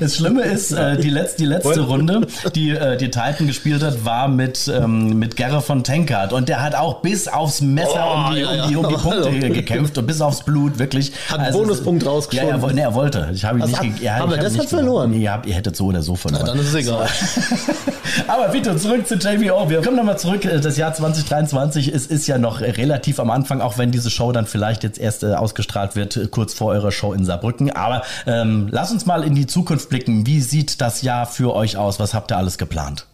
Das Schlimme ist, äh, die, letz die letzte Runde, die äh, die Titan gespielt hat, war mit, ähm, mit Gerre von Tankard. Und der hat auch bis aufs Messer Oh, um die, ja, ja. um die, um die Aber Punkte <laughs> gekämpft und bis aufs Blut, wirklich. Hat einen Bonuspunkt Ja, rausgeschoben. er, woll- nee, er wollte. Ich habe ihn Also nicht hat- ja, hab deshalb nicht verloren? Ihr, habt, ihr hättet so oder so verloren. Dann ist es egal. <laughs> Aber Vito, zurück zu JBO. Wir kommen nochmal zurück. äh, Das Jahr 2023 es ist ja noch relativ am Anfang, auch wenn diese Show dann vielleicht jetzt erst äh, ausgestrahlt wird, äh, kurz vor eurer Show in Saarbrücken. Aber ähm, lass uns mal in die Zukunft blicken. Wie sieht das Jahr für euch aus? Was habt ihr alles geplant?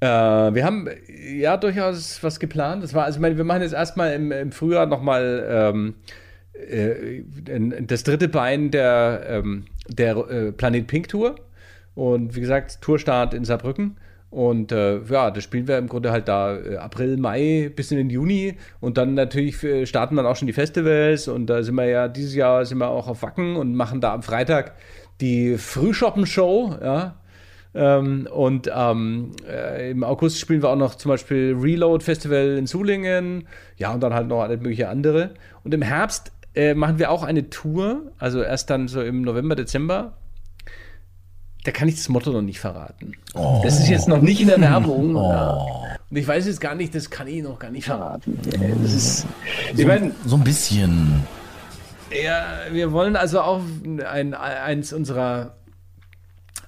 Äh, wir haben ja durchaus was geplant. Das war, also ich meine, wir machen jetzt erstmal im, im Frühjahr nochmal ähm, äh, das dritte Bein der, ähm, der äh, Planet Pink Tour. Und wie gesagt, Tourstart in Saarbrücken. Und äh, ja, das spielen wir im Grunde halt da äh, April, Mai bis in den Juni. Und dann natürlich äh, starten dann auch schon die Festivals. Und da sind wir ja dieses Jahr sind wir auch auf Wacken und machen da am Freitag die Frühschoppen-Show. Ja. Ähm, und ähm, äh, im August spielen wir auch noch zum Beispiel Reload Festival in Sulingen. Ja, und dann halt noch alles mögliche andere. Und im Herbst äh, machen wir auch eine Tour. Also erst dann so im November, Dezember. Da kann ich das Motto noch nicht verraten. Das ist jetzt noch nicht in der Werbung. Ja. Und ich weiß jetzt gar nicht, das kann ich noch gar nicht verraten. Das ist, ich meine, So ein bisschen. Ja, wir wollen also auch ein, eins unserer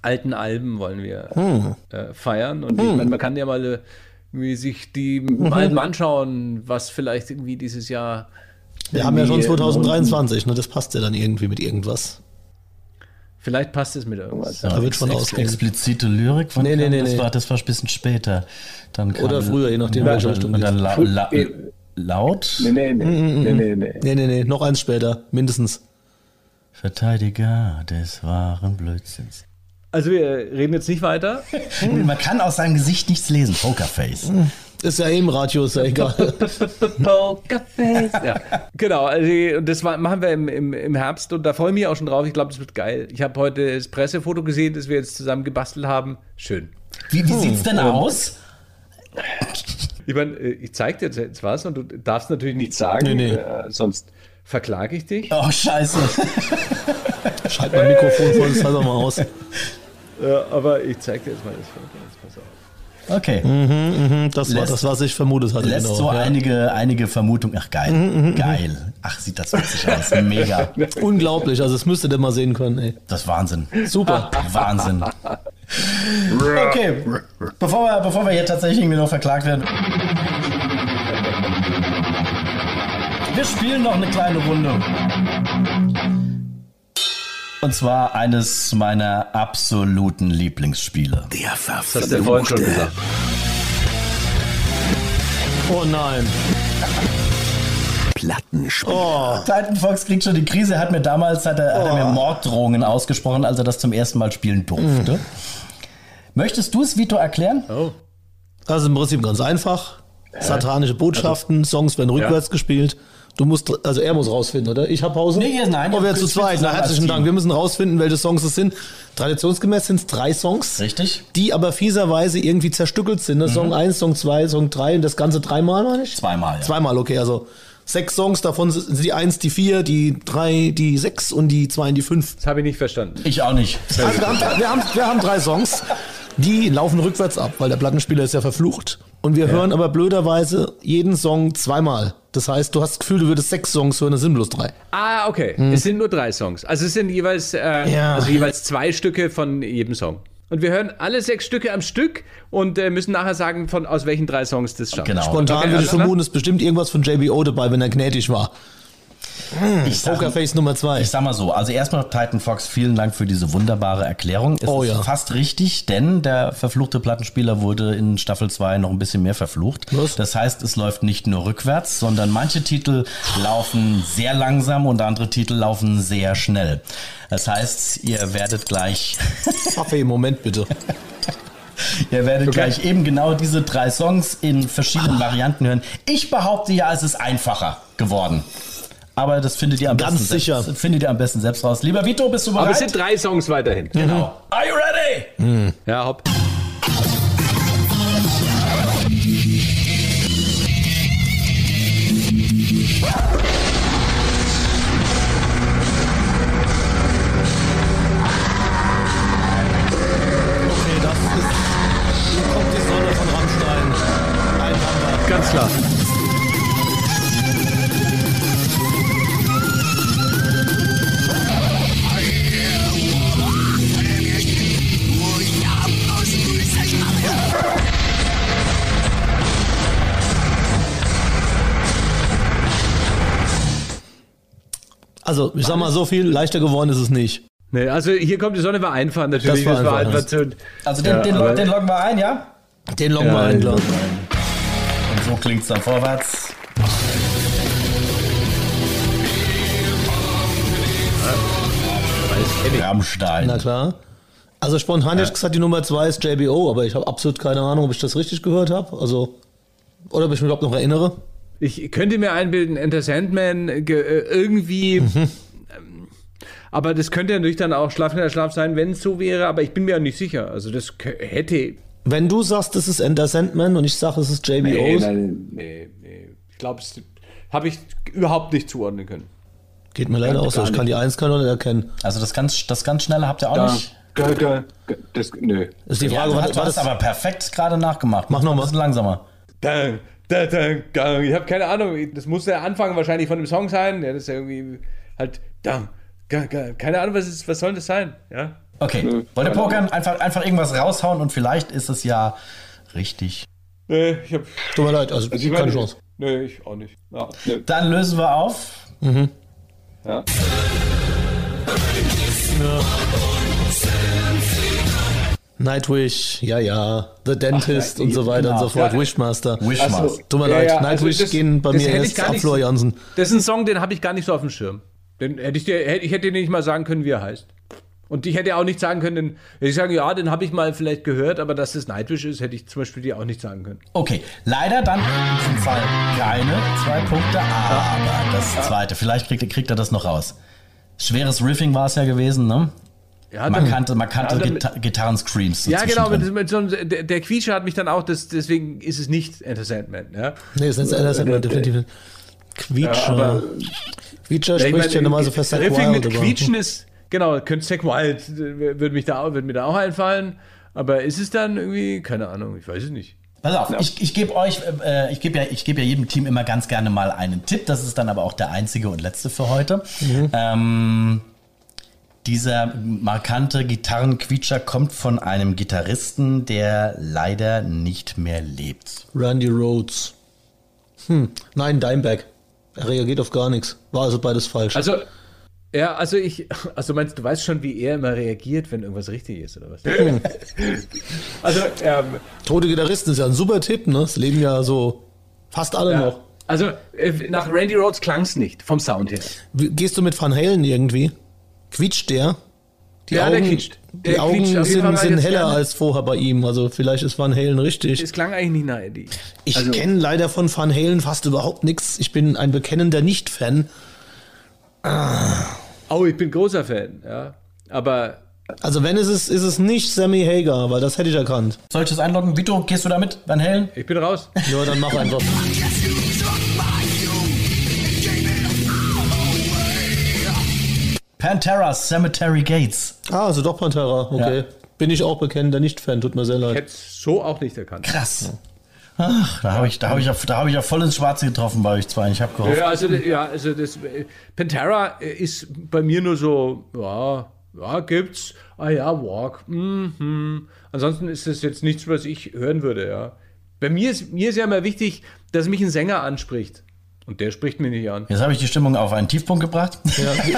alten Alben wollen wir äh, feiern. Und ich meine, man kann ja mal äh, sich die Alben anschauen, was vielleicht irgendwie dieses Jahr. Wir haben ja schon irgendwie, 2023, ne? Das passt ja dann irgendwie mit irgendwas. Vielleicht passt es mit irgendwas. Da wird schon ausgehen. Explizite Lyrik? Wann Nee, nee, nee, das, nee. War, das war ein bisschen später. Dann kam, Oder früher, je nachdem, welche und Richtung dann, und dann geht. la, la, laut. Nee, nee, nee. nee, nee, nee. Nee, nee, nee, noch eins später, mindestens. Verteidiger des wahren Blödsinns. Also wir reden jetzt nicht weiter. <laughs> Man kann aus seinem Gesicht nichts lesen. Pokerface. Ist ja im Radio, ist ja egal. <laughs> Pokerface. ja. Genau, also und das war, machen wir im, im, im Herbst und da freue ich mich auch schon drauf. Ich glaube, das wird geil. Ich habe heute das Pressefoto gesehen, das wir jetzt zusammen gebastelt haben. Schön. Wie, wie sieht's denn aus? Ich meine, äh, ich zeig dir jetzt, was und du darfst natürlich nicht sagen, Nee, nee. Äh, sonst verklage ich dich. Oh, scheiße. <laughs> Schalt mein Mikrofon voll selber mal aus. Äh, aber ich zeig dir jetzt mal das Foto. Jetzt pass auf. Okay. Hm, Das war Lässt- das, was ich vermutet hatte. Lässt genau. so ja. einige, einige Vermutungen. Ach, geil. Geil. Ach, sieht das witzig aus. Mega. <laughs> Unglaublich, also das müsstet ihr mal sehen können, ey. Das ist Wahnsinn. Super. Wahnsinn. Okay, bevor wir, bevor wir hier tatsächlich irgendwie noch verklagt werden. Wir spielen noch eine kleine Runde. Und zwar eines meiner absoluten Lieblingsspiele. Das hast du ja vorhin schon gesagt. Oh nein. Titan Fox kriegt schon die Krise. Er hat mir damals hat er, hat er mir Morddrohungen ausgesprochen, als er das zum ersten Mal spielen durfte. Möchtest du es, Vito, erklären? Also im Prinzip ganz einfach. Satanische Botschaften, Songs werden rückwärts gespielt. Du musst, also er muss rausfinden, oder? Ich habe Pause? Nee, hier- nein, Oh, wir zu zweit. Na, herzlichen. Dank. Wir müssen rausfinden, welche Songs es sind. Traditionsgemäß sind es drei Songs. Richtig? Die aber fieserweise irgendwie zerstückelt sind. Ne? Song 1, Song 2, Song 3 und das Ganze dreimal, meine ich? Zweimal, ja. Zweimal, okay. Also sechs Songs, davon sind die 1, die 4, die 3, die 6 und die 2 und die 5. Das habe ich nicht verstanden. Ich auch nicht. Also wir haben, wir, haben, wir haben drei Songs, die laufen rückwärts ab, weil der Plattenspieler ist ja verflucht. Und wir hören aber blöderweise jeden Song zweimal. Das heißt, du hast das Gefühl, du würdest sechs Songs hören, das sind bloß drei. Ah, okay. Es sind nur drei Songs. Also es sind jeweils, äh, Ja. also jeweils zwei Stücke von jedem Song. Und wir hören alle sechs Stücke am Stück und äh, müssen nachher sagen, von aus welchen drei Songs das stammt. Genau. Spontan Okay, würde ich vermuten, ist bestimmt irgendwas von JBO dabei, wenn er gnädig war. Ich sag, Pokerface Nummer zwei. ich sag mal so, also erstmal Titan Fox, vielen Dank für diese wunderbare Erklärung. Es Oh ist ja. fast richtig, denn der verfluchte Plattenspieler wurde in Staffel 2 noch ein bisschen mehr verflucht. Was? Das heißt, es läuft nicht nur rückwärts, sondern manche Titel laufen sehr langsam und andere Titel laufen sehr schnell. Das heißt, ihr werdet gleich <laughs> Kaffee, Moment bitte. <laughs> Ihr werdet gleich eben genau diese drei Songs in verschiedenen Varianten hören. Ich behaupte ja, es ist einfacher geworden. Aber das findet ihr am Ganz besten sicher. Selbst, findet ihr am besten selbst raus. Lieber Vito, bist du bereit? Aber es sind drei Songs weiterhin. genau. Are you ready? Ja, hopp. Okay, das Also, ich sag mal so viel, leichter geworden ist es nicht. Nee, also hier kommt die Sonne war einfach natürlich. Das war einfach, einfach zu, Also den, Ja, den, den loggen wir ein, ja? Den loggen Ja, wir ein, klar. loggen Und so klingt's dann vorwärts. Rammstein. Na klar. Also spontan ich gesagt, die Nummer zwei ist JBO, aber ich habe absolut keine Ahnung, ob ich das richtig gehört habe. Also, oder ob ich mich überhaupt noch erinnere. Ich könnte mir einbilden, Enter Sandman äh, irgendwie. Ähm, aber das könnte natürlich dann auch Schlafender Schlaf sein, wenn es so wäre, aber ich bin mir auch nicht sicher. Also das hätte. Wenn du sagst, das ist Enter Sandman und ich sage, es ist JBO, Nee, nein, nee, nee. Ich glaube, das habe ich überhaupt nicht zuordnen können. geht mir leider auch so. Ich kann die Eins kann ich nicht erkennen. Also das ganz, das ganz schnelle habt ihr auch nicht. Ga- ga- ga- Das, nö. Ist die Ja, Frage, du war, hast, du war hast das, aber perfekt gerade nachgemacht. Mach noch mal. Ein bisschen langsamer. Dang, Ich habe keine Ahnung. Das muss der Anfang wahrscheinlich von dem Song sein. Ja, das ist ja irgendwie halt. Keine Ahnung, was, ist, was soll das sein? Ja. Okay, wollt ihr pokern? Einfach, einfach irgendwas raushauen und vielleicht ist es ja richtig. Nee, ich habe tut mir leid, also, Also ich keine meine- Chance. Nee, ich auch nicht. Ja, nee. Dann lösen wir auf. Ja. Nightwish, ja, ja, The Dentist und so weiter genau. und so fort, Ja. Wishmaster. Wishmaster. Ach so. Tut mir Ja, leid, also Nightwish das- gehen bei mir erst ab nicht- Flor Jansen. Das ist ein Song, den habe ich gar nicht so auf dem Schirm. Den hätte ich dir, hätte- ich hätte dir nicht mal sagen können, wie er heißt. Und ich hätte auch nicht sagen können, hätte ich sagen, ja, den habe ich mal vielleicht gehört, aber dass das Nightwish ist, hätte ich zum Beispiel dir auch nicht sagen können. Okay, leider dann in diesem Fall keine zwei Punkte, aber das zweite, vielleicht kriegt, kriegt er das noch raus. Schweres Riffing war es ja gewesen, ne? Ja, Markante, markante Ja, Gita Gitarrenscreams. so ja genau, mit, mit so einem, der, der Quietscher hat mich dann auch, das, deswegen ist es nicht Enter Sandman. Ja? Nee, das ist Enter Sandman, definitiv nicht. Quietscher. Quietscher Ja, ich spricht meine, ja normalerweise für Zack Riffing mit Quietschen ist, genau, könnte Zack Wild, äh, würde, mich da, auch- würde mir da auch einfallen. Aber ist es dann irgendwie, keine Ahnung, ich weiß es nicht. Pass auf, ich, ich gebe euch, äh, ich gebe ja, ich gebe ja jedem Team immer ganz gerne mal einen Tipp. Das ist dann aber auch der einzige und letzte für heute. Ähm, dieser markante Gitarrenquietscher kommt von einem Gitarristen, der leider nicht mehr lebt. Randy Rhodes. Hm, nein, Dimebag. Er reagiert auf gar nichts. War also beides falsch. Also, ja, also ich, also meinst du, weißt schon, wie er immer reagiert, wenn irgendwas richtig ist, oder was? <laughs> also, ähm, Tote Gitarristen ist ja ein super Tipp, ne? Es leben ja so fast alle ja, noch. also äh, nach Randy Rhodes klang es nicht, vom Sound her. Wie- Gehst du mit Van Halen irgendwie? Quietscht der? Die Ja, der quietscht. Die Der Augen quietscht Fall sind, sind heller gerne. als vorher bei ihm. Also vielleicht ist Van Halen richtig. Es klang eigentlich nicht nach Eddie. Ich Also- kenne leider von Van Halen fast überhaupt nichts. Ich bin ein bekennender Nicht-Fan. Oh, ich bin großer Fan, ja. Aber Also wenn es ist, ist es nicht Sammy Hagar, weil das hätte ich erkannt. Soll ich das einloggen? Vito, gehst du damit? Van Halen? ich bin raus. Ja, dann mach einfach. Pantera, Cemetery Gates. Ah, also doch Pantera, okay. Ja. Bin ich auch bekennender Nicht-Fan, tut mir sehr leid. Hätte es so auch nicht erkannt. Krass. Ach, da habe ich, da hab ich, ja- da hab ich ja voll ins Schwarze getroffen bei euch zwei. Ich habe gehofft. Ja, also, ja, also das Pantera ist bei mir nur so, ja, ja, gibt's. Ah ja, Walk. Mhm. Ansonsten ist das jetzt nichts, was ich hören würde, ja. Bei mir ist, mir ist ja immer wichtig, dass mich ein Sänger anspricht. Und der spricht mich nicht an. Jetzt habe ich die Stimmung auf einen Tiefpunkt gebracht. Ja, wie-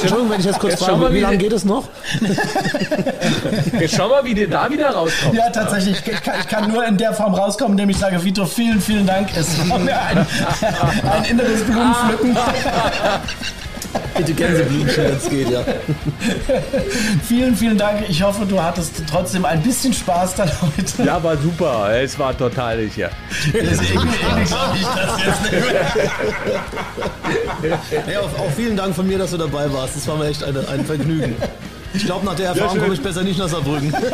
Entschuldigung, wenn ich jetzt kurz Jetzt schau frage, mal, wie wie lange geht es noch? <laughs> Jetzt schau mal, wie der da wieder rauskommt. Ja, tatsächlich. Ich kann, ich kann nur in der Form rauskommen, indem ich sage, Vito, vielen, vielen Dank. Es war <laughs> mir ein, ein inneres Blumenpflücken. <laughs> Bitte Gänseblümchen, wenn es geht, ja. <laughs> Vielen, vielen Dank. Ich hoffe, du hattest trotzdem ein bisschen Spaß dann heute. Ja, war super. Es war total sicher. Irgendwie, irgendwie glaube ich das jetzt nicht mehr. ja auch, auch vielen Dank von mir, dass du dabei warst. Das war mir echt eine, ein Vergnügen. Ich glaube, nach der Erfahrung schön. komme ich besser nicht nach Saarbrücken. <laughs>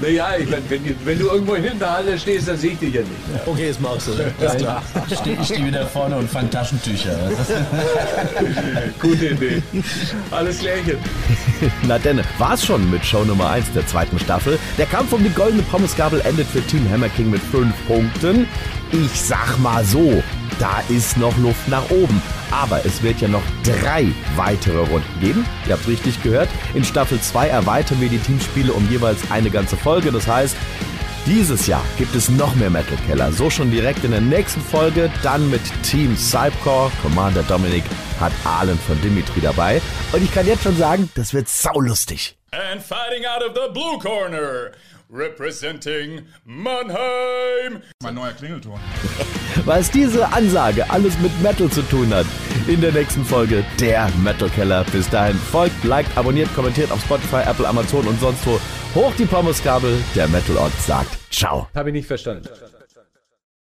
Naja, ich mein, wenn, wenn du irgendwo in der Halle stehst, dann sehe ich dich ja nicht. Okay, jetzt magst du. Ich stehe ich steh wieder vorne und fange Taschentücher. <laughs> Gute Idee. Alles klärchen. <laughs> Na denn, war's schon mit Show Nummer 1 der zweiten Staffel. Der Kampf um die goldene Pommesgabel endet für Team Hammer King mit 5 Punkten. Ich sag mal so, da ist noch Luft nach oben. Aber es wird ja noch drei weitere Runden geben. Ihr habt richtig gehört. In Staffel 2 erweitern wir die Teamspiele um jeweils eine ganze Folge. Das heißt, dieses Jahr gibt es noch mehr Metal Keller. So schon direkt in der nächsten Folge. Dann mit Team Cypcore. Commander Dominik hat Ahlen von Dimitri dabei. Und ich kann jetzt schon sagen, das wird saulustig. And fighting out of the blue corner, representing Mannheim. Mein neuer Klingelton. <laughs> Was diese Ansage alles mit Metal zu tun hat. In der nächsten Folge der Metal Keller. Bis dahin folgt, liked, abonniert, kommentiert auf Spotify, Apple, Amazon und sonst wo. Hoch die Pommesgabel. Der Metal Ort sagt Ciao. Habe ich nicht verstanden.